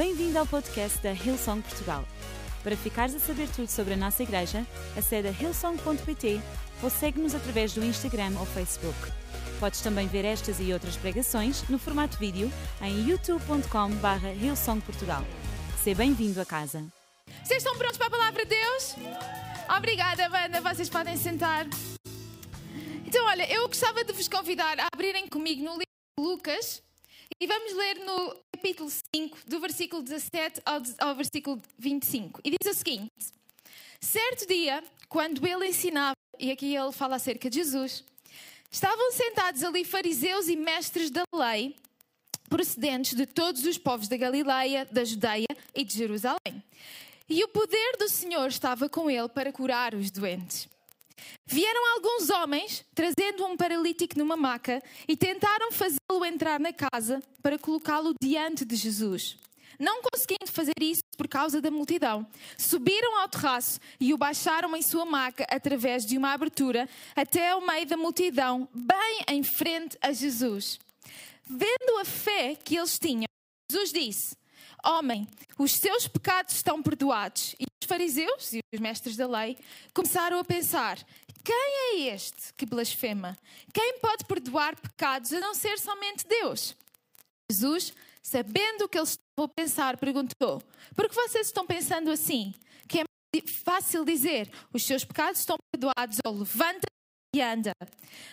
Bem-vindo ao podcast da Hillsong Portugal. Para ficares a saber tudo sobre a nossa igreja, acede a hillsong.pt ou segue-nos através do Instagram ou Facebook. Podes também ver estas e outras pregações no formato vídeo em youtube.com.br hillsongportugal. Seja bem-vindo a casa. Vocês estão prontos para a palavra de Deus? Obrigada, banda. Vocês podem sentar. Então, olha, eu gostava de vos convidar a abrirem comigo no livro de Lucas e vamos ler no capítulo 5, do versículo 17 ao, ao versículo 25. E diz o seguinte: Certo dia, quando ele ensinava, e aqui ele fala acerca de Jesus, estavam sentados ali fariseus e mestres da lei, procedentes de todos os povos da Galileia, da Judeia e de Jerusalém. E o poder do Senhor estava com ele para curar os doentes. Vieram alguns homens, trazendo um paralítico numa maca, e tentaram fazê-lo entrar na casa para colocá-lo diante de Jesus. Não conseguindo fazer isso por causa da multidão, subiram ao terraço e o baixaram em sua maca através de uma abertura até ao meio da multidão, bem em frente a Jesus. Vendo a fé que eles tinham, Jesus disse: Homem, os seus pecados estão perdoados. E fariseus e os mestres da lei começaram a pensar: quem é este que blasfema? Quem pode perdoar pecados a não ser somente Deus? Jesus, sabendo o que eles estavam a pensar, perguntou: Por que vocês estão pensando assim? Que é fácil dizer: Os seus pecados estão perdoados, ou levanta e anda.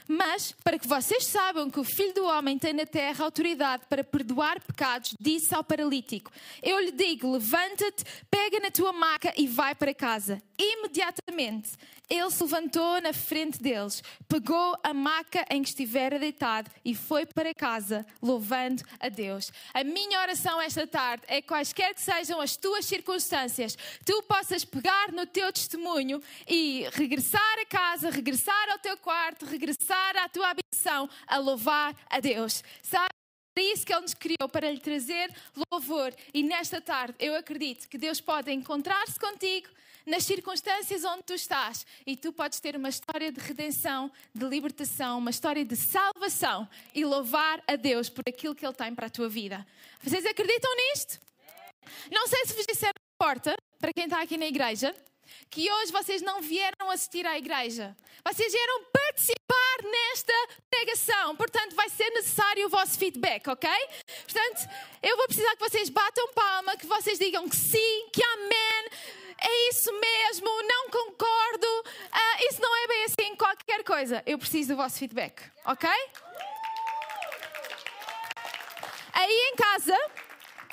Mas, para que vocês saibam que o Filho do Homem tem na terra autoridade para perdoar pecados, disse ao paralítico: Eu lhe digo, levanta-te, pega na tua maca e vai para casa. Imediatamente, ele se levantou na frente deles, pegou a maca em que estivera deitado e foi para casa, louvando a Deus. A minha oração esta tarde é que, quaisquer que sejam as tuas circunstâncias, tu possas pegar no teu testemunho e regressar a casa, regressar ao teu quarto, regressar à tua habitação a louvar a Deus. Sabe? É isso que Ele nos criou, para lhe trazer louvor. E nesta tarde eu acredito que Deus pode encontrar-se contigo nas circunstâncias onde tu estás e tu podes ter uma história de redenção, de libertação, uma história de salvação e louvar a Deus por aquilo que Ele tem para a tua vida. Vocês acreditam nisto? Não sei se vos disseram a porta, para quem está aqui na igreja, que hoje vocês não vieram assistir à igreja. Vocês vieram participar nesta pregação. Portanto, vai ser necessário o vosso feedback, ok? Portanto, eu vou precisar que vocês batam palma, que vocês digam que sim, que amém. É isso mesmo, não concordo. Uh, isso não é bem assim, qualquer coisa. Eu preciso do vosso feedback, ok? Aí em casa,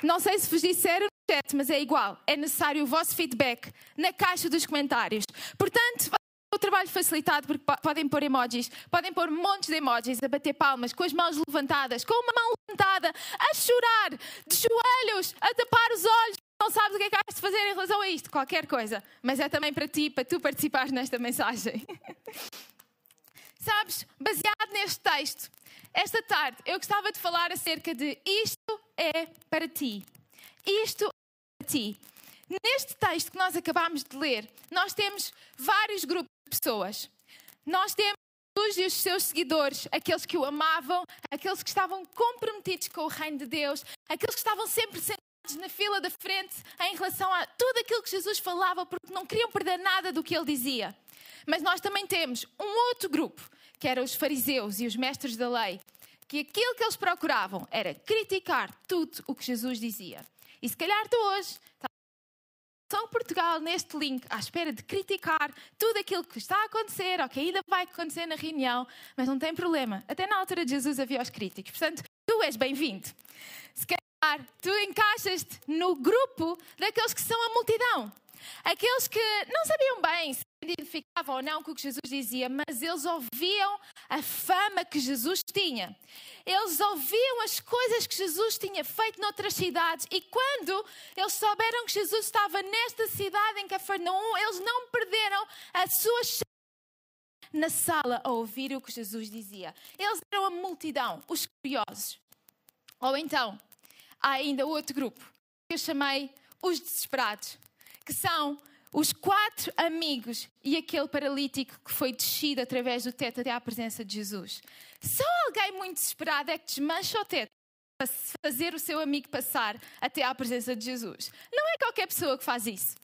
não sei se vos disseram chat, mas é igual. É necessário o vosso feedback na caixa dos comentários. Portanto, o trabalho facilitado porque podem pôr emojis, podem pôr montes de emojis, a bater palmas, com as mãos levantadas, com uma mão levantada, a chorar, de joelhos, a tapar os olhos. Não sabes o que é que de fazer em relação a isto, qualquer coisa. Mas é também para ti, para tu participares nesta mensagem. Sabes, baseado neste texto, esta tarde eu gostava de falar acerca de isto é para ti. Isto é para ti. Neste texto que nós acabamos de ler, nós temos vários grupos de pessoas. Nós temos Jesus e os seus seguidores, aqueles que o amavam, aqueles que estavam comprometidos com o reino de Deus, aqueles que estavam sempre sentados na fila da frente em relação a tudo aquilo que Jesus falava, porque não queriam perder nada do que ele dizia. Mas nós também temos um outro grupo, que eram os fariseus e os mestres da lei, que aquilo que eles procuravam era criticar tudo o que Jesus dizia. E se calhar tu hoje estás em Portugal neste link à espera de criticar tudo aquilo que está a acontecer ou que ainda vai acontecer na reunião, mas não tem problema. Até na altura de Jesus havia os críticos. Portanto, tu és bem-vindo. Se calhar tu encaixas-te no grupo daqueles que são a multidão. Aqueles que não sabiam bem se identificavam ou não com o que Jesus dizia, mas eles ouviam a fama que Jesus tinha. Eles ouviam as coisas que Jesus tinha feito noutras cidades e quando eles souberam que Jesus estava nesta cidade em Cafarnaum, eles não perderam a sua na sala a ouvir o que Jesus dizia. Eles eram a multidão, os curiosos. Ou então, há ainda outro grupo que eu chamei os desesperados, que são os quatro amigos e aquele paralítico que foi descido através do teto até à presença de Jesus. Só alguém muito desesperado é que desmancha o teto fazer o seu amigo passar até à presença de Jesus. Não é qualquer pessoa que faz isso.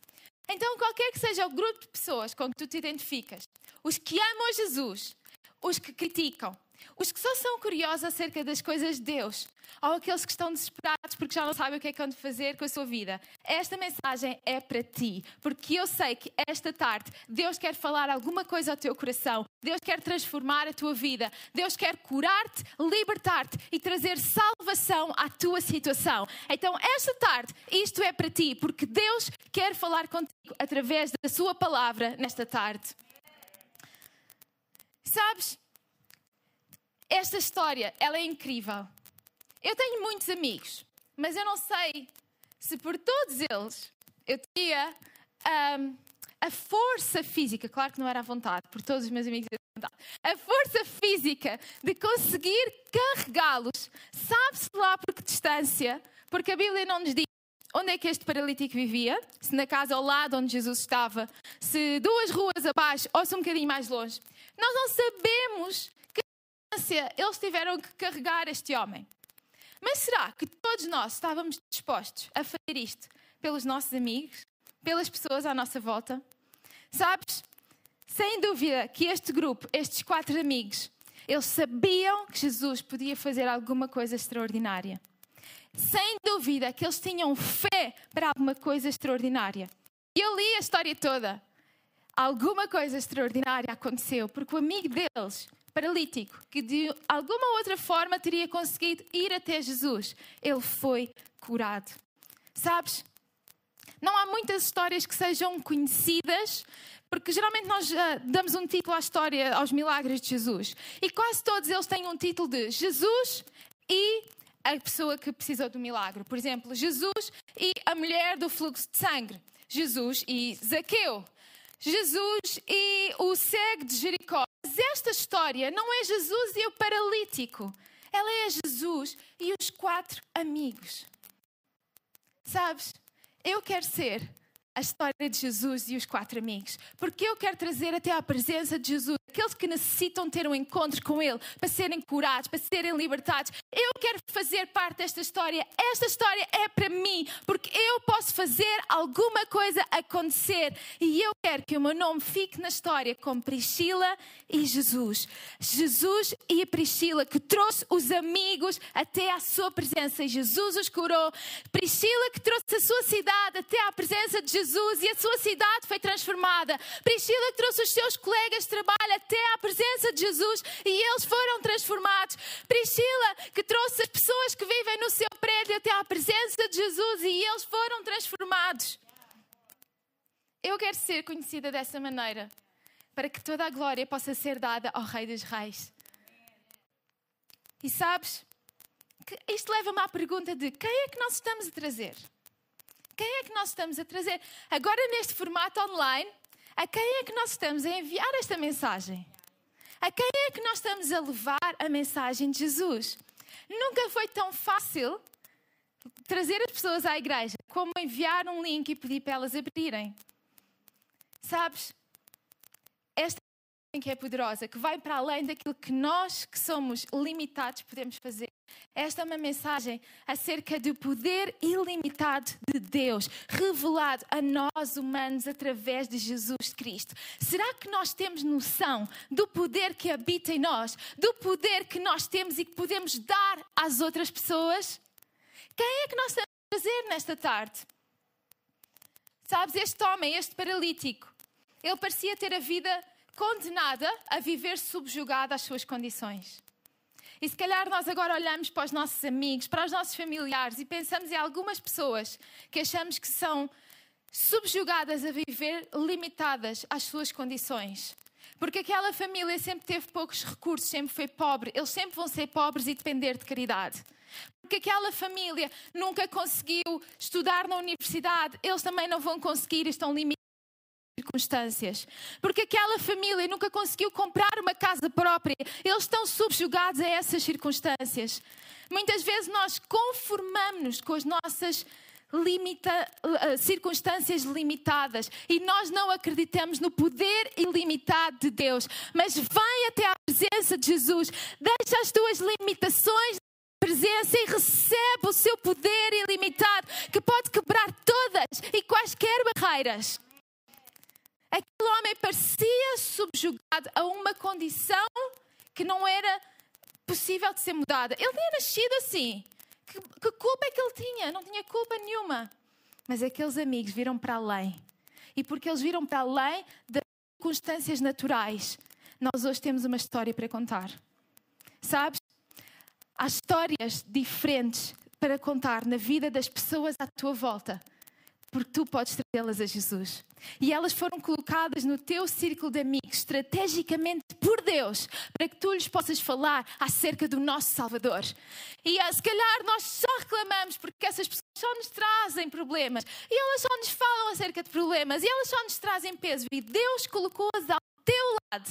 Então, qualquer que seja o grupo de pessoas com que tu te identificas, os que amam Jesus, os que criticam, os que só são curiosos acerca das coisas de Deus, ou aqueles que estão desesperados porque já não sabem o que é que vão fazer com a sua vida. Esta mensagem é para ti, porque eu sei que esta tarde Deus quer falar alguma coisa ao teu coração, Deus quer transformar a tua vida, Deus quer curar-te, libertar-te e trazer salvação à tua situação. Então, esta tarde, isto é para ti, porque Deus quer falar contigo através da sua palavra nesta tarde. Sabes? Esta história, ela é incrível. Eu tenho muitos amigos, mas eu não sei se por todos eles eu tinha um, a força física, claro que não era à vontade, por todos os meus amigos a força física de conseguir carregá-los, sabe-se lá por que distância, porque a Bíblia não nos diz onde é que este paralítico vivia, se na casa ao lado onde Jesus estava, se duas ruas abaixo ou se um bocadinho mais longe. Nós não sabemos eles tiveram que carregar este homem. Mas será que todos nós estávamos dispostos a fazer isto pelos nossos amigos, pelas pessoas à nossa volta? Sabes, sem dúvida que este grupo, estes quatro amigos, eles sabiam que Jesus podia fazer alguma coisa extraordinária. Sem dúvida que eles tinham fé para alguma coisa extraordinária. E eu li a história toda. Alguma coisa extraordinária aconteceu, porque o amigo deles paralítico, que de alguma outra forma teria conseguido ir até Jesus, ele foi curado. Sabes? Não há muitas histórias que sejam conhecidas, porque geralmente nós uh, damos um título à história, aos milagres de Jesus. E quase todos eles têm um título de Jesus e a pessoa que precisou do milagre. Por exemplo, Jesus e a mulher do fluxo de sangue. Jesus e Zaqueu. Jesus e o cego de Jericó. Mas esta história não é Jesus e o paralítico. Ela é Jesus e os quatro amigos. Sabes, eu quero ser a história de Jesus e os quatro amigos, porque eu quero trazer até à presença de Jesus aqueles que necessitam ter um encontro com Ele para serem curados, para serem libertados. Eu quero fazer parte desta história. Esta história é para mim, porque eu posso fazer alguma coisa acontecer e eu quero que o meu nome fique na história como Priscila e Jesus. Jesus e a Priscila que trouxe os amigos até à sua presença e Jesus os curou. Priscila que trouxe a sua cidade até à presença de Jesus Jesus e a sua cidade foi transformada. Priscila trouxe os seus colegas de trabalho até à presença de Jesus e eles foram transformados. Priscila que trouxe as pessoas que vivem no seu prédio até à presença de Jesus e eles foram transformados. Eu quero ser conhecida dessa maneira, para que toda a glória possa ser dada ao Rei dos Reis. E sabes, isto leva-me à pergunta de quem é que nós estamos a trazer? Quem é que nós estamos a trazer? Agora, neste formato online, a quem é que nós estamos a enviar esta mensagem? A quem é que nós estamos a levar a mensagem de Jesus? Nunca foi tão fácil trazer as pessoas à igreja como enviar um link e pedir para elas abrirem. Sabes? Que é poderosa, que vai para além daquilo que nós, que somos limitados, podemos fazer. Esta é uma mensagem acerca do poder ilimitado de Deus, revelado a nós humanos através de Jesus Cristo. Será que nós temos noção do poder que habita em nós, do poder que nós temos e que podemos dar às outras pessoas? Quem é que nós estamos a fazer nesta tarde? Sabes, este homem, este paralítico, ele parecia ter a vida condenada a viver subjugada às suas condições. E se calhar nós agora olhamos para os nossos amigos, para os nossos familiares e pensamos em algumas pessoas que achamos que são subjugadas a viver limitadas às suas condições. Porque aquela família sempre teve poucos recursos, sempre foi pobre, eles sempre vão ser pobres e depender de caridade. Porque aquela família nunca conseguiu estudar na universidade, eles também não vão conseguir estão limitados circunstâncias. Porque aquela família nunca conseguiu comprar uma casa própria, eles estão subjugados a essas circunstâncias. Muitas vezes nós conformamos-nos com as nossas limita, uh, circunstâncias limitadas e nós não acreditamos no poder ilimitado de Deus. Mas vai até à presença de Jesus, deixa as tuas limitações presença e recebe o seu poder ilimitado que pode quebrar todas e quaisquer barreiras. Aquele homem parecia subjugado a uma condição que não era possível de ser mudada. Ele tinha nascido assim. Que, que culpa é que ele tinha? Não tinha culpa nenhuma. Mas aqueles amigos viram para além. E porque eles viram para além das circunstâncias naturais, nós hoje temos uma história para contar. Sabes? Há histórias diferentes para contar na vida das pessoas à tua volta porque tu podes trazê-las a Jesus. E elas foram colocadas no teu círculo de amigos, estrategicamente por Deus, para que tu lhes possas falar acerca do nosso Salvador. E ah, se calhar nós só reclamamos porque essas pessoas só nos trazem problemas, e elas só nos falam acerca de problemas, e elas só nos trazem peso, e Deus colocou-as ao teu lado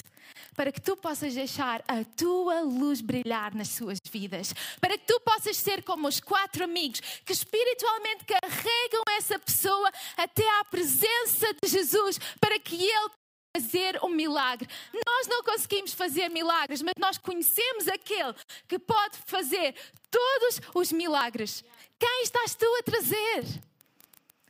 para que tu possas deixar a tua luz brilhar nas suas vidas, para que tu possas ser como os quatro amigos que espiritualmente carregam essa pessoa até à presença de Jesus, para que ele fazer um milagre. Nós não conseguimos fazer milagres, mas nós conhecemos aquele que pode fazer todos os milagres. Quem estás tu a trazer?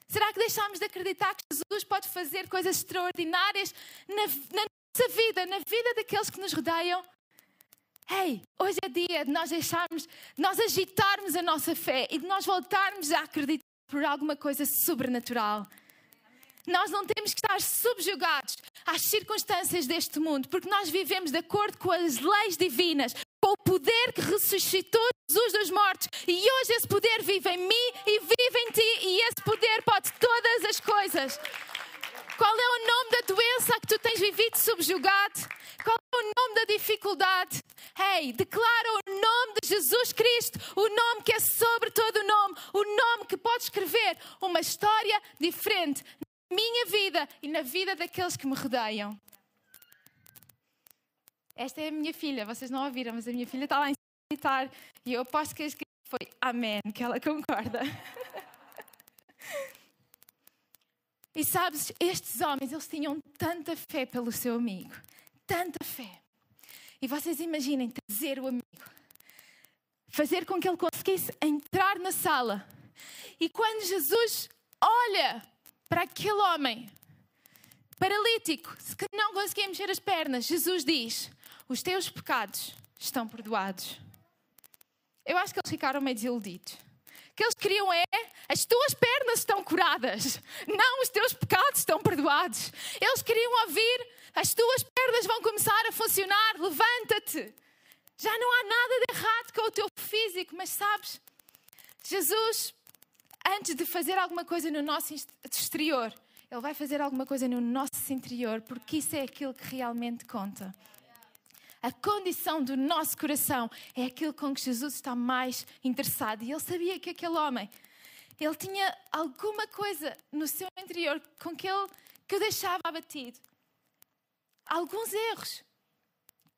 Será que deixamos de acreditar que Jesus pode fazer coisas extraordinárias na, na nossa vida, na vida daqueles que nos rodeiam. Ei, hoje é dia de nós deixarmos, de nós agitarmos a nossa fé e de nós voltarmos a acreditar por alguma coisa sobrenatural. Nós não temos que estar subjugados às circunstâncias deste mundo, porque nós vivemos de acordo com as leis divinas, com o poder que ressuscitou Jesus dos mortos. E hoje esse poder vive em mim e vive em ti, e esse poder pode todas as coisas. Qual é o nome da doença que tu tens vivido subjugado? Qual é o nome da dificuldade? Ei, declara o nome de Jesus Cristo, o nome que é sobre todo o nome, o nome que pode escrever uma história diferente na minha vida e na vida daqueles que me rodeiam. Esta é a minha filha, vocês não ouviram, mas a minha filha está lá em e eu aposto que foi Amém, que ela concorda. E sabes, estes homens, eles tinham tanta fé pelo seu amigo, tanta fé. E vocês imaginem trazer o amigo, fazer com que ele conseguisse entrar na sala. E quando Jesus olha para aquele homem paralítico, que não conseguia mexer as pernas, Jesus diz: Os teus pecados estão perdoados. Eu acho que eles ficaram meio desiludidos que eles queriam é as tuas pernas estão curadas, não os teus pecados estão perdoados. Eles queriam ouvir as tuas pernas vão começar a funcionar, levanta-te. Já não há nada de errado com o teu físico, mas sabes, Jesus, antes de fazer alguma coisa no nosso exterior, Ele vai fazer alguma coisa no nosso interior, porque isso é aquilo que realmente conta a condição do nosso coração é aquilo com que Jesus está mais interessado. E ele sabia que aquele homem, ele tinha alguma coisa no seu interior com que ele que o deixava abatido. Alguns erros,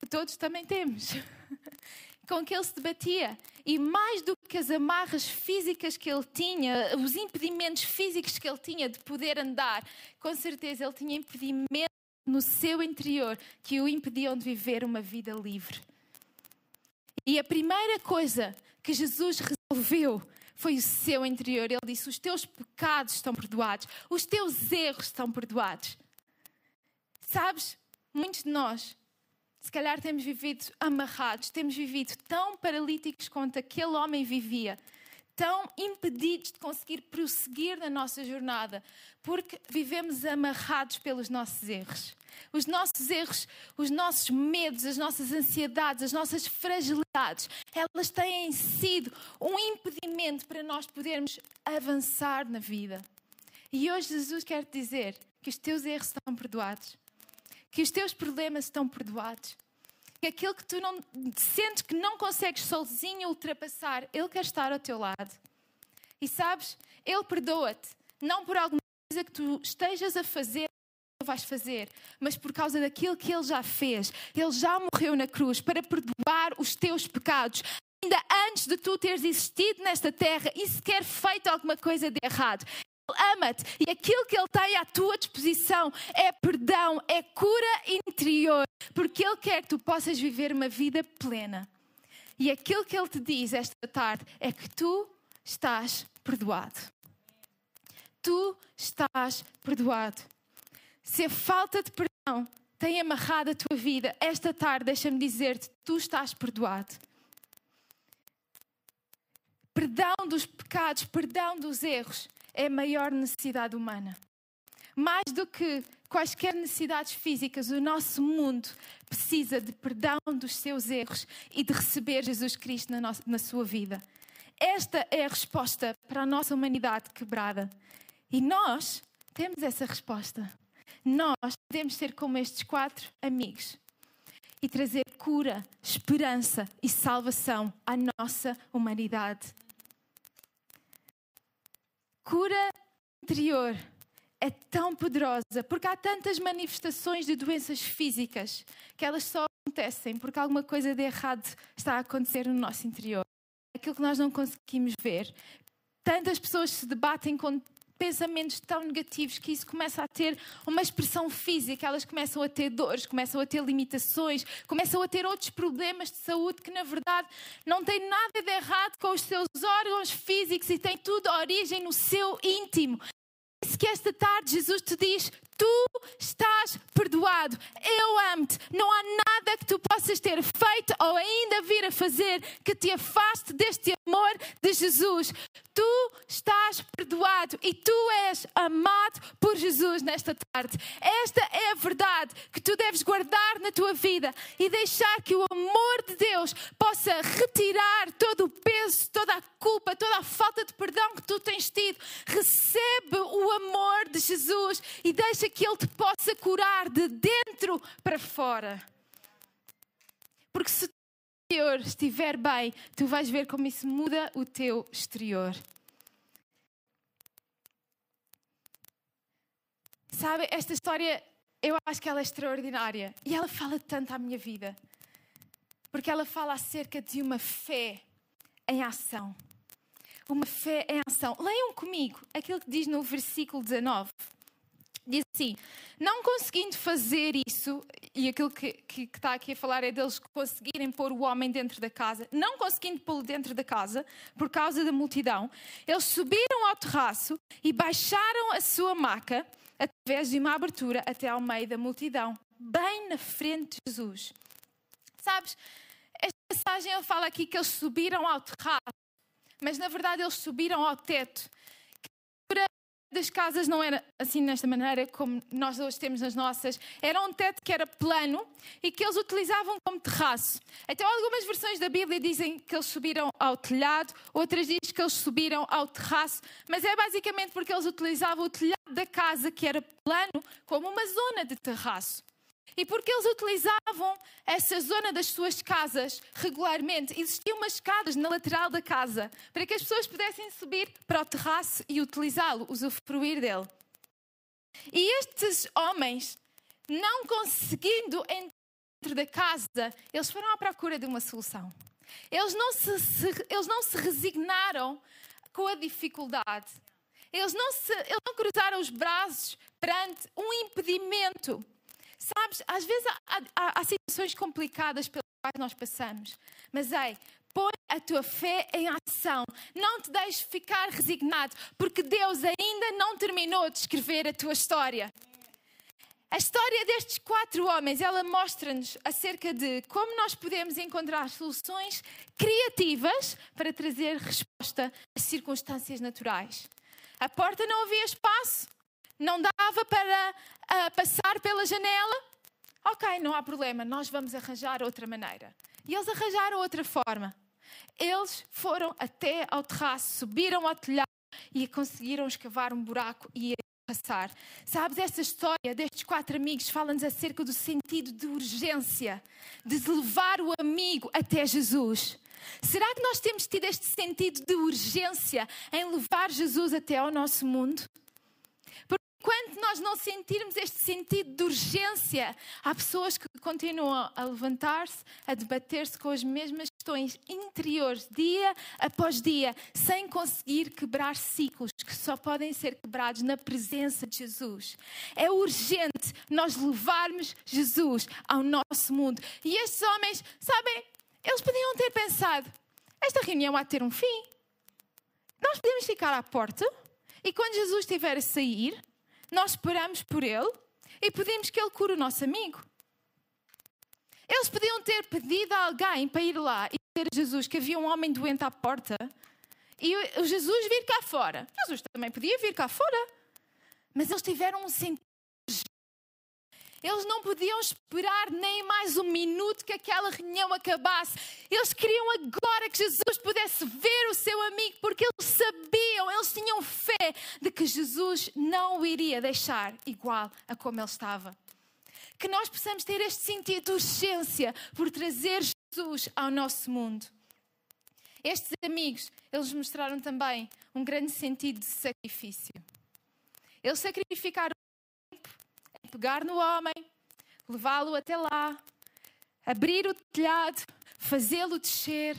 que todos também temos, com que ele se debatia. E mais do que as amarras físicas que ele tinha, os impedimentos físicos que ele tinha de poder andar, com certeza ele tinha impedimentos no seu interior que o impediam de viver uma vida livre. E a primeira coisa que Jesus resolveu foi o seu interior. Ele disse: Os teus pecados estão perdoados, os teus erros estão perdoados. Sabes, muitos de nós, se calhar, temos vivido amarrados, temos vivido tão paralíticos quanto aquele homem vivia, tão impedidos de conseguir prosseguir na nossa jornada, porque vivemos amarrados pelos nossos erros. Os nossos erros, os nossos medos, as nossas ansiedades, as nossas fragilidades, elas têm sido um impedimento para nós podermos avançar na vida. E hoje Jesus quer dizer que os teus erros estão perdoados, que os teus problemas estão perdoados, que aquilo que tu não sentes que não consegues sozinho ultrapassar, Ele quer estar ao teu lado. E sabes, Ele perdoa-te, não por alguma coisa que tu estejas a fazer vais fazer, mas por causa daquilo que ele já fez. Ele já morreu na cruz para perdoar os teus pecados. Ainda antes de tu teres existido nesta terra e sequer feito alguma coisa de errado. Ele ama-te e aquilo que Ele tem à tua disposição é perdão, é cura interior, porque Ele quer que tu possas viver uma vida plena. E aquilo que Ele te diz esta tarde é que tu estás perdoado. Tu estás perdoado. Se a falta de perdão tem amarrado a tua vida, esta tarde deixa-me dizer-te: tu estás perdoado. Perdão dos pecados, perdão dos erros é a maior necessidade humana. Mais do que quaisquer necessidades físicas, o nosso mundo precisa de perdão dos seus erros e de receber Jesus Cristo na, nossa, na sua vida. Esta é a resposta para a nossa humanidade quebrada. E nós temos essa resposta. Nós podemos ser como estes quatro amigos e trazer cura, esperança e salvação à nossa humanidade. Cura interior é tão poderosa porque há tantas manifestações de doenças físicas que elas só acontecem porque alguma coisa de errado está a acontecer no nosso interior. Aquilo que nós não conseguimos ver. Tantas pessoas se debatem com pensamentos tão negativos que isso começa a ter uma expressão física, elas começam a ter dores, começam a ter limitações, começam a ter outros problemas de saúde que na verdade não têm nada de errado com os seus órgãos físicos e tem tudo origem no seu íntimo. Isso que esta tarde Jesus te diz: tu estás perdoado, eu amo-te, não há nada que tu possas ter feito ou ainda vir a fazer que te afaste deste amor de Jesus. Tu estás perdoado e tu és amado por Jesus nesta tarde. Esta é a verdade que tu deves guardar na tua vida e deixar que o amor de Deus possa retirar todo o peso, toda a culpa, toda a falta de perdão que tu tens tido. Recebe o amor de Jesus e deixa que Ele te possa curar de dentro para fora. Porque se o interior estiver bem, tu vais ver como isso muda o teu exterior. Sabe, esta história, eu acho que ela é extraordinária e ela fala tanto à minha vida. Porque ela fala acerca de uma fé em ação. Uma fé em ação. Leiam comigo aquilo que diz no versículo 19. Diz assim: não conseguindo fazer isso, e aquilo que, que, que, está aqui a falar é deles conseguirem pôr o homem dentro da casa, não conseguindo pô-lo dentro da casa, por causa da multidão, eles subiram ao terraço e baixaram a sua maca através de uma abertura até ao meio da multidão, bem na frente de Jesus. Sabes, esta passagem ele fala aqui que eles subiram ao terraço, mas na verdade eles subiram ao teto das casas não era assim desta maneira como nós hoje temos nas nossas. Era um teto que era plano e que eles utilizavam como terraço. Então algumas versões da Bíblia dizem que eles subiram ao telhado, outras dizem que eles subiram ao terraço, mas é basicamente porque eles utilizavam o telhado da casa que era plano como uma zona de terraço. E porque eles utilizavam essa zona das suas casas regularmente, existiam umas escadas na lateral da casa para que as pessoas pudessem subir para o terraço e utilizá-lo, usufruir dele. E estes homens, não conseguindo dentro da casa, eles foram à procura de uma solução. Eles não se, se eles não se resignaram com a dificuldade. Eles não, se, eles não cruzaram os braços perante um impedimento. Sabes, às vezes há, há, há situações complicadas pelas quais nós passamos, mas ei, põe a tua fé em ação. Não te deixes ficar resignado, porque Deus ainda não terminou de escrever a tua história. A história destes quatro homens, ela mostra-nos acerca de como nós podemos encontrar soluções criativas para trazer resposta às circunstâncias naturais. A porta não havia espaço, não dava para uh, passar pela janela? Ok, não há problema, nós vamos arranjar outra maneira. E eles arranjaram outra forma. Eles foram até ao terraço, subiram ao telhado e conseguiram escavar um buraco e passar. Sabes, essa história destes quatro amigos fala-nos acerca do sentido de urgência, de levar o amigo até Jesus. Será que nós temos tido este sentido de urgência em levar Jesus até ao nosso mundo? Quando nós não sentirmos este sentido de urgência, há pessoas que continuam a levantar-se, a debater-se com as mesmas questões interiores, dia após dia, sem conseguir quebrar ciclos que só podem ser quebrados na presença de Jesus. É urgente nós levarmos Jesus ao nosso mundo. E estes homens, sabem, eles podiam ter pensado: esta reunião há de ter um fim. Nós podemos ficar à porta e quando Jesus estiver a sair, nós esperamos por ele e pedimos que ele cure o nosso amigo. Eles podiam ter pedido a alguém para ir lá e dizer a Jesus que havia um homem doente à porta e o Jesus vir cá fora. Jesus também podia vir cá fora. Mas eles tiveram um sentido eles não podiam esperar nem mais um minuto que aquela reunião acabasse. Eles queriam agora que Jesus pudesse ver o seu amigo, porque eles sabiam, eles tinham fé de que Jesus não o iria deixar igual a como ele estava. Que nós possamos ter este sentido de urgência por trazer Jesus ao nosso mundo. Estes amigos, eles mostraram também um grande sentido de sacrifício. Eles sacrificaram pegar no homem, levá-lo até lá, abrir o telhado, fazê-lo descer.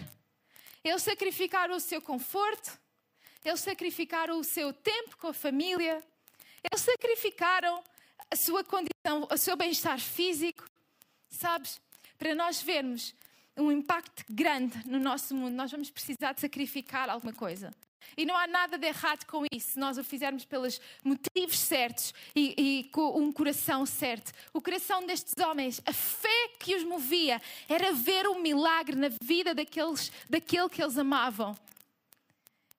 Eles sacrificaram o seu conforto, eles sacrificaram o seu tempo com a família, eles sacrificaram a sua condição, o seu bem-estar físico. Sabes? Para nós vermos um impacto grande no nosso mundo, nós vamos precisar de sacrificar alguma coisa. E não há nada de errado com isso, se nós o fizermos pelos motivos certos e, e, com um coração certo. O coração destes homens, a fé que os movia, era ver um milagre na vida daqueles, daquele que eles amavam.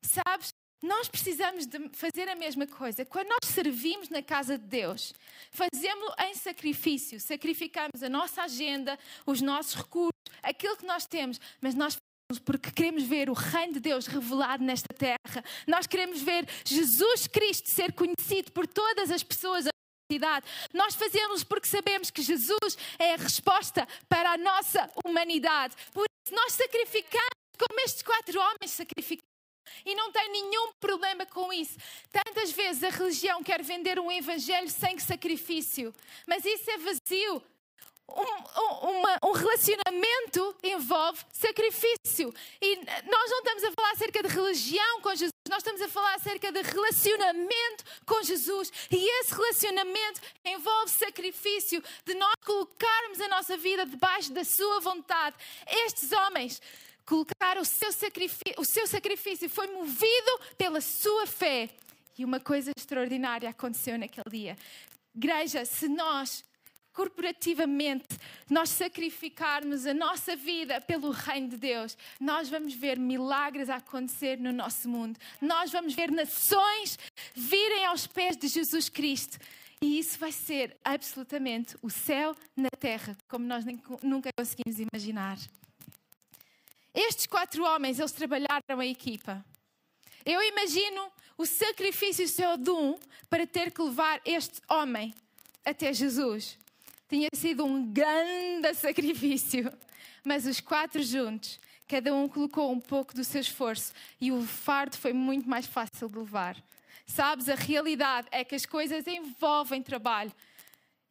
Sabes? Nós precisamos de fazer a mesma coisa. Quando nós servimos na casa de Deus, fazemos-lo em sacrifício. Sacrificamos a nossa agenda, os nossos recursos, aquilo que nós temos, mas nós porque queremos ver o reino de Deus revelado nesta terra. Nós queremos ver Jesus Cristo ser conhecido por todas as pessoas. Nós fazemos porque sabemos que Jesus é a resposta para a nossa humanidade. Por isso nós sacrificamos como estes quatro homens sacrificaram. E não tem nenhum problema com isso. Tantas vezes a religião quer vender um evangelho sem sacrifício, mas isso é vazio um, uma, um relacionamento envolve sacrifício. E nós não estamos a falar acerca de religião com Jesus, nós estamos a falar acerca de relacionamento com Jesus. E esse relacionamento envolve sacrifício, de nós colocarmos a nossa vida debaixo da Sua vontade. Estes homens colocaram o seu sacrifício, o seu sacrifício foi movido pela sua fé. E uma coisa extraordinária aconteceu naquele dia. Igreja, se nós corporativamente nós sacrificarmos a nossa vida pelo reino de Deus, nós vamos ver milagres acontecer no nosso mundo. Nós vamos ver nações virem aos pés de Jesus Cristo. E isso vai ser absolutamente o céu na terra, como nós nunca conseguimos imaginar. Estes quatro homens, eles trabalharam a equipa. Eu imagino o sacrifício de um para ter que levar este homem até Jesus tinha sido um grande sacrifício. Mas os quatro juntos, cada um colocou um pouco do seu esforço e o fardo foi muito mais fácil de levar. Sabes, a realidade é que as coisas envolvem trabalho.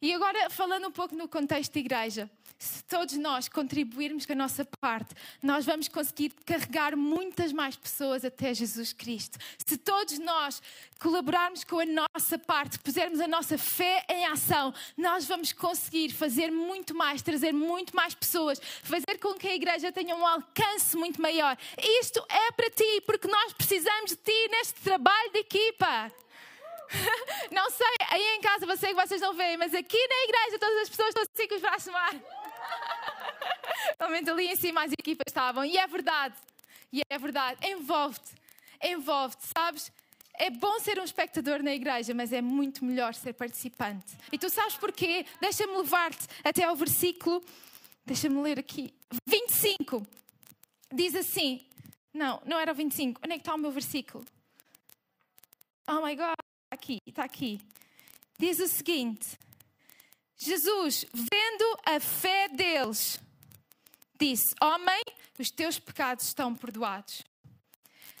E agora, falando um pouco no contexto de igreja, se todos nós contribuirmos com a nossa parte, nós vamos conseguir carregar muitas mais pessoas até Jesus Cristo. Se todos nós colaborarmos com a nossa parte, pusermos a nossa fé em ação, nós vamos conseguir fazer muito mais, trazer muito mais pessoas, fazer com que a igreja tenha um alcance muito maior. Isto é para ti, porque nós precisamos de ti neste trabalho de equipa. Não sei, aí em casa você que vocês não veem, mas aqui na igreja todas as pessoas estão assim com os braços no ar. Realmente ali em cima as equipas estavam. E é verdade. E é verdade. Envolve-te. Envolve-te, sabes? É bom ser um espectador na igreja, mas é muito melhor ser participante. E tu sabes porquê? Deixa-me levar-te até ao versículo. Deixa-me ler aqui. 25. Diz assim. Não, não era o 25. Onde é que está o meu versículo? Oh my God. Está aqui, está aqui. Diz o seguinte: Jesus, vendo a fé deles, disse: Homem, os teus pecados estão perdoados.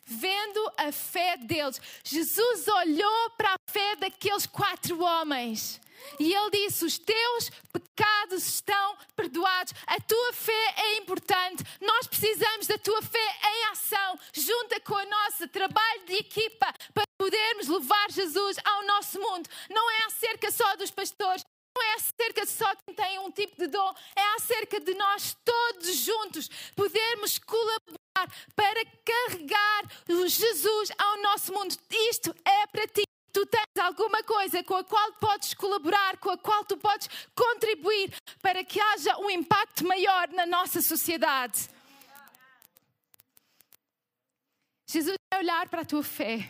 Vendo a fé deles, Jesus olhou para a fé daqueles quatro homens e ele disse: Os teus pecados estão perdoados. A tua fé é importante. Nós precisamos da tua fé em ação, junta com o nosso trabalho de equipa, para podermos levar Jesus ao nosso mundo. Não é acerca só dos pastores, não é acerca de só quem tem um tipo de dom, é acerca de nós todos juntos podermos colaborar para carregar o Jesus ao nosso mundo. Isto é para ti. Tu tens alguma coisa com a qual podes colaborar, com a qual tu podes contribuir para que haja um impacto maior na nossa sociedade. Jesus vai olhar para a tua fé,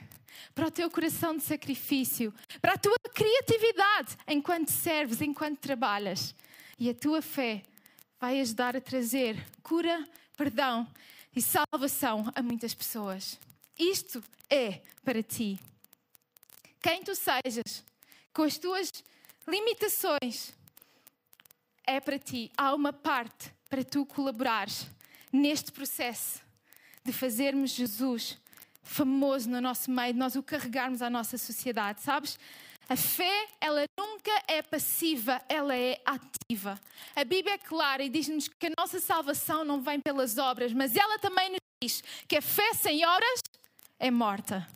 para o teu coração de sacrifício, para a tua criatividade enquanto serves, enquanto trabalhas. E a tua fé vai ajudar a trazer cura, perdão e salvação a muitas pessoas. Isto é para ti. Quem tu sejas, com as tuas limitações, é para ti. Há uma parte para tu colaborares neste processo de fazermos Jesus famoso no nosso meio, nós o carregarmos à nossa sociedade, sabes? A fé, ela nunca é passiva, ela é ativa. A Bíblia é clara e diz-nos que a nossa salvação não vem pelas obras, mas ela também nos diz que a fé sem obras é morta.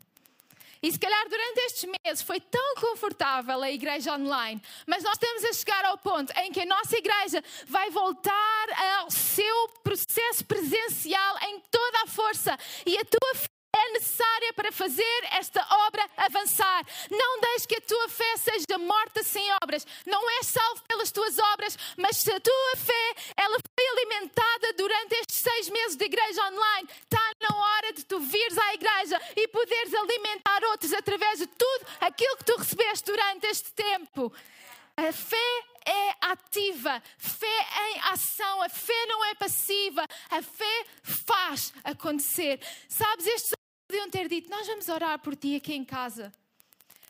E se calhar durante estes meses foi tão confortável a igreja online, mas nós estamos a chegar ao ponto em que a nossa igreja vai voltar ao seu processo presencial em toda a força e a tua fé necessária para fazer esta obra avançar. Não deixes que a tua fé seja morta sem obras. Não és salvo pelas tuas obras, mas se a tua fé ela foi alimentada durante estes seis meses de igreja online, está na hora de tu vires à igreja e poderes alimentar outros através de tudo aquilo que tu recebeste durante este tempo. A fé é ativa, fé em ação, a fé não é passiva, a fé faz acontecer. Sabes, estes podiam ter dito: Nós vamos orar por ti aqui em casa.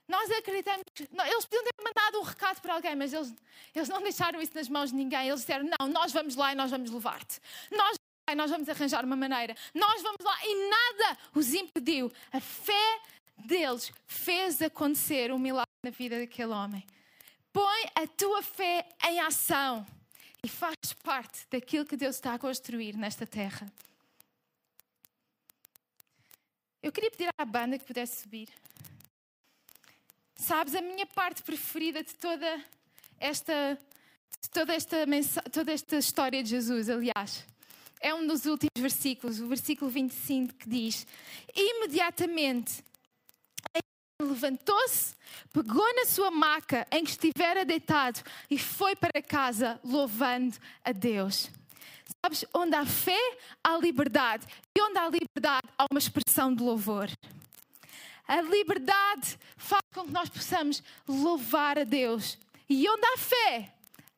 Nós acreditamos. Eles podiam ter mandado um recado para alguém, mas eles, eles não deixaram isso nas mãos de ninguém. Eles disseram: Não, nós vamos lá e nós vamos levar-te. Nós nós vamos arranjar uma maneira. Nós vamos lá e nada os impediu. A fé deles fez acontecer um milagre na vida daquele homem. Põe a tua fé em ação e faz parte daquilo que Deus está a construir nesta terra. Eu queria pedir à banda que pudesse subir. Sabes, a minha parte preferida de toda esta, de toda esta, toda esta história de Jesus, aliás, é um dos últimos versículos, o versículo 25, que diz: Imediatamente levantou-se, pegou na sua maca em que estivera deitado e foi para casa louvando a Deus. Sabes, onde há fé, há liberdade. E onde há liberdade, há uma expressão de louvor. A liberdade faz com que nós possamos louvar a Deus. E onde há fé,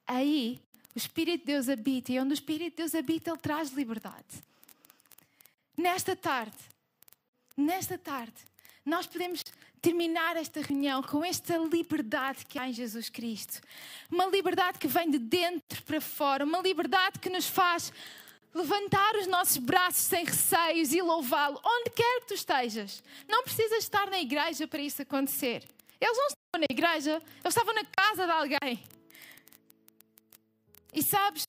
aí o Espírito de Deus habita. E onde o Espírito de Deus habita, Ele traz liberdade. Nesta tarde, nesta tarde, nós podemos terminar esta reunião com esta liberdade que há em Jesus Cristo. Uma liberdade que vem de dentro para fora, uma liberdade que nos faz levantar os nossos braços sem receios e louvá-lo, onde quer que tu estejas. Não precisas estar na igreja para isso acontecer. Eles não estavam na igreja, eles estavam na casa de alguém. E sabes,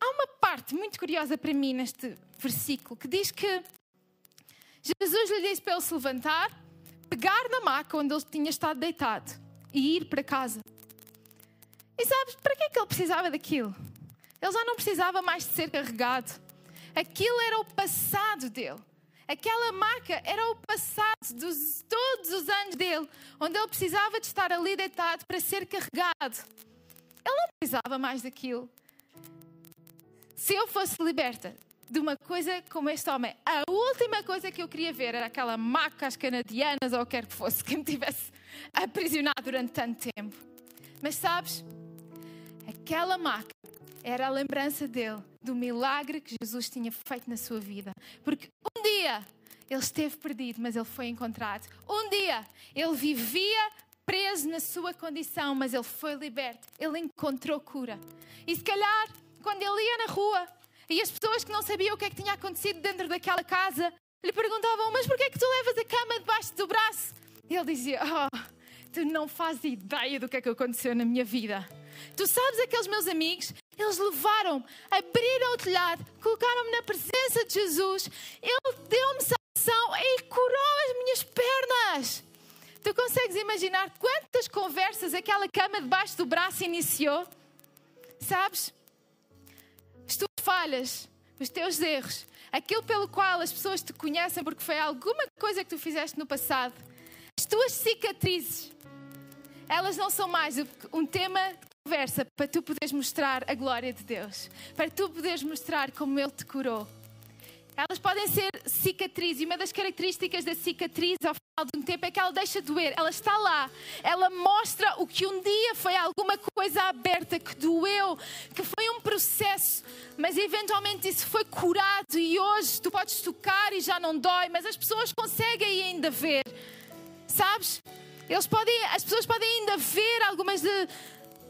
há uma parte muito curiosa para mim neste versículo que diz que Jesus lhe disse para ele se levantar pegar na maca onde ele tinha estado deitado e ir para casa. E sabes, para que é que ele precisava daquilo? Ele já não precisava mais de ser carregado. Aquilo era o passado dele. Aquela maca era o passado de todos os anos dele, onde ele precisava de estar ali deitado para ser carregado. Ele não precisava mais daquilo. Se eu fosse liberta, de uma coisa como este homem. A última coisa que eu queria ver era aquela maca às canadianas ou quer que fosse que me tivesse aprisionado durante tanto tempo. Mas sabes, aquela maca era a lembrança dele do milagre que Jesus tinha feito na sua vida. Porque um dia ele esteve perdido, mas ele foi encontrado. Um dia ele vivia preso na sua condição, mas ele foi liberto. Ele encontrou cura. E se calhar, quando ele ia na rua, e as pessoas que não sabiam o que é que tinha acontecido dentro daquela casa lhe perguntavam: Mas porquê é que tu levas a cama debaixo do braço? E ele dizia: Oh, tu não fazes ideia do que é que aconteceu na minha vida. Tu sabes aqueles meus amigos? Eles levaram, abriram o telhado, colocaram-me na presença de Jesus. Ele deu-me salvação e curou as minhas pernas. Tu consegues imaginar quantas conversas aquela cama debaixo do braço iniciou? Sabes? Falhas, os teus erros, aquilo pelo qual as pessoas te conhecem porque foi alguma coisa que tu fizeste no passado, as tuas cicatrizes, elas não são mais um tema de conversa para tu poderes mostrar a glória de Deus, para tu poderes mostrar como Ele te curou. Elas podem ser cicatrizes e uma das características da cicatriz ao final de um tempo é que ela deixa doer, ela está lá, ela mostra o que um dia foi alguma coisa aberta que doeu, que foi um processo, mas eventualmente isso foi curado e hoje tu podes tocar e já não dói, mas as pessoas conseguem ainda ver, sabes? Eles podem, as pessoas podem ainda ver algumas de,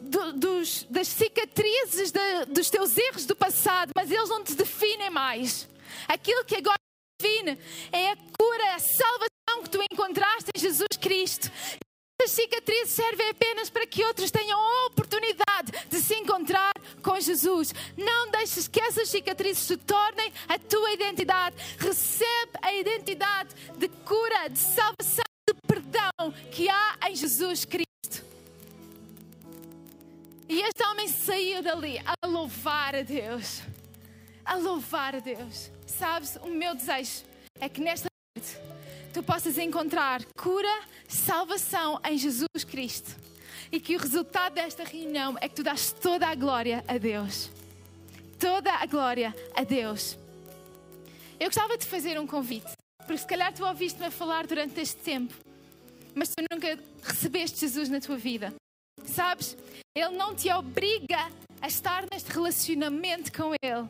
de, dos, das cicatrizes de, dos teus erros do passado, mas eles não te definem mais. Aquilo que agora define é a cura, a salvação que tu encontraste em Jesus Cristo. As cicatrizes servem apenas para que outros tenham a oportunidade de se encontrar com Jesus. Não deixes que essas cicatrizes se tornem a tua identidade. Recebe a identidade de cura, de salvação, de perdão que há em Jesus Cristo. E este homem saiu dali a louvar a Deus. A louvar a Deus. Sabes, o meu desejo é que nesta noite tu possas encontrar cura, salvação em Jesus Cristo. E que o resultado desta reunião é que tu dás toda a glória a Deus. Toda a glória a Deus. Eu gostava de fazer um convite, porque se calhar tu ouviste-me falar durante este tempo, mas tu nunca recebeste Jesus na tua vida. Sabes? Ele não te obriga a estar neste relacionamento com Ele.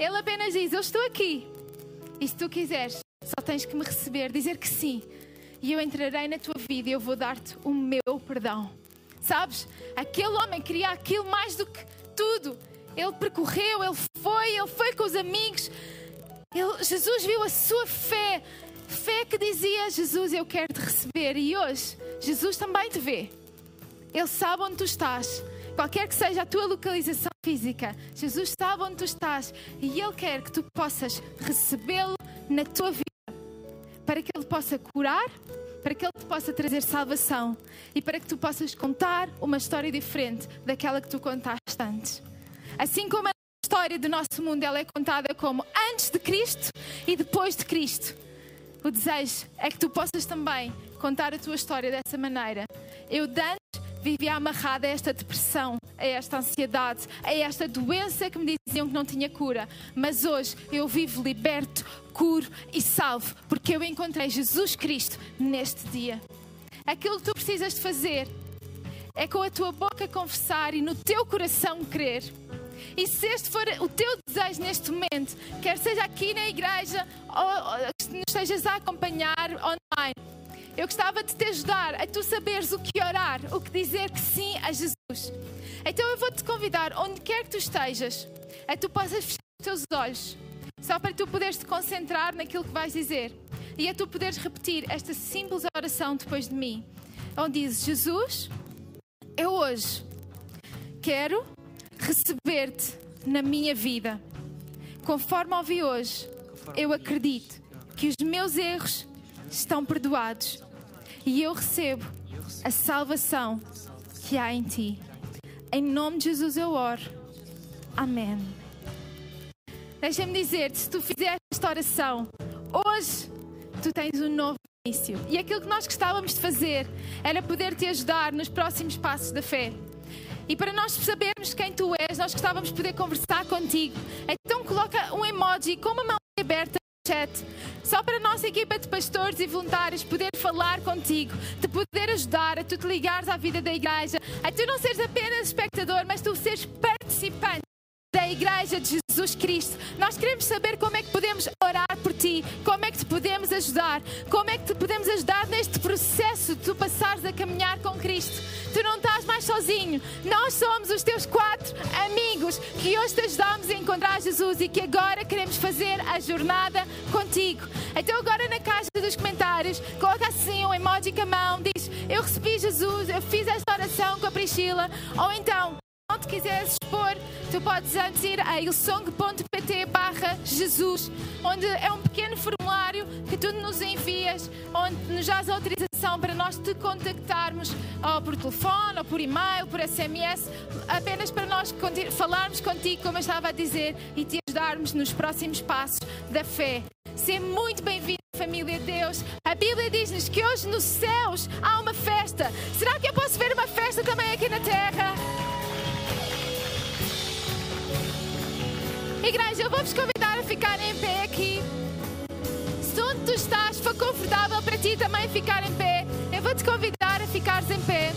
Ele apenas diz: Eu estou aqui. E se tu quiseres, só tens que me receber, dizer que sim. E eu entrarei na tua vida e eu vou dar-te o meu perdão. Sabes? Aquele homem queria aquilo mais do que tudo. Ele percorreu, ele foi, ele foi com os amigos. Ele, Jesus viu a sua fé. Fé que dizia: Jesus, eu quero te receber. E hoje, Jesus também te vê. Ele sabe onde tu estás. Qualquer que seja a tua localização física, Jesus sabe onde tu estás e Ele quer que tu possas recebê-lo na tua vida para que Ele possa curar, para que Ele te possa trazer salvação e para que tu possas contar uma história diferente daquela que tu contaste antes. Assim como a história do nosso mundo ela é contada como antes de Cristo e depois de Cristo. O desejo é que tu possas também contar a tua história dessa maneira. Eu, antes, vivia amarrada a esta depressão, a esta ansiedade, a esta doença que me diziam que não tinha cura. Mas hoje eu vivo liberto, curo e salvo, porque eu encontrei Jesus Cristo neste dia. Aquilo que tu precisas de fazer é com a tua boca confessar e no teu coração crer. E se este for o teu desejo neste momento, quer seja aqui na igreja ou, ou nos estejas a acompanhar online, eu gostava de te ajudar a tu saberes o que orar, o que dizer que sim a Jesus. Então eu vou te convidar, onde quer que tu estejas, a tu possas fechar os teus olhos, só para tu poderes te concentrar naquilo que vais dizer e a tu poderes repetir esta simples oração depois de mim, onde dizes: Jesus, eu hoje quero receber-te na minha vida. Conforme ouvi hoje, eu acredito que os meus erros estão perdoados e eu recebo a salvação que há em ti. Em nome de Jesus eu oro. Amém. Deixa-me dizer-te, se tu fizeres esta oração, hoje tu tens um novo início. E aquilo que nós gostávamos de fazer era poder te ajudar nos próximos passos da fé. E para nós sabermos quem tu és, nós gostávamos de poder conversar contigo. Então coloca um emoji com uma mão aberta chat, só para a nossa equipa de pastores e voluntários poder falar contigo, te poder ajudar, a tu te ligares à vida da igreja, a tu não seres apenas espectador, mas tu seres participante Igreja de Jesus Cristo. Nós queremos saber como é que podemos orar por ti, como é que te podemos ajudar, como é que te podemos ajudar neste processo de tu passares a caminhar com Cristo. Tu não estás mais sozinho. Nós somos os teus quatro amigos que hoje te ajudamos a encontrar Jesus e que agora queremos fazer a jornada contigo. Então agora na caixa dos comentários, coloca assim um emoji com a mão, diz: Eu recebi Jesus, eu fiz esta oração com a Priscila, ou então quiseres expor, tu podes antes ir a ilsong.pt barra Jesus, onde é um pequeno formulário que tu nos envias, onde nos dás autorização para nós te contactarmos ou por telefone, ou por e-mail, por SMS, apenas para nós falarmos contigo, como eu estava a dizer, e te ajudarmos nos próximos passos da fé. Seja muito bem-vindo, família de Deus. A Bíblia diz-nos que hoje nos céus há uma festa. Será que eu posso ver uma festa também Igreja, eu vou-vos convidar a ficar em pé aqui. Se onde tu estás for confortável para ti também ficar em pé, eu vou-te convidar a ficares em pé.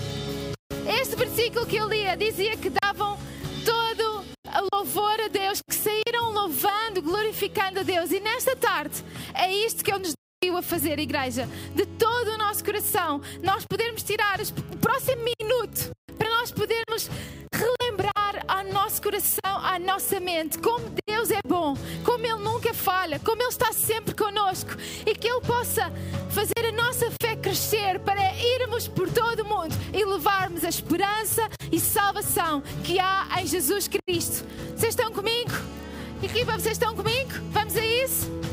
Este versículo que eu lia dizia que davam todo a louvor a Deus, que saíram louvando, glorificando a Deus. E nesta tarde é isto que eu nos a fazer, igreja, de todo o nosso coração, nós podermos tirar o próximo minuto para nós podermos relembrar ao nosso coração, à nossa mente, como Deus é bom, como Ele nunca falha, como Ele está sempre conosco e que Ele possa fazer a nossa fé crescer para irmos por todo o mundo e levarmos a esperança e salvação que há em Jesus Cristo. Vocês estão comigo? Equipa, vocês estão comigo? Vamos a isso?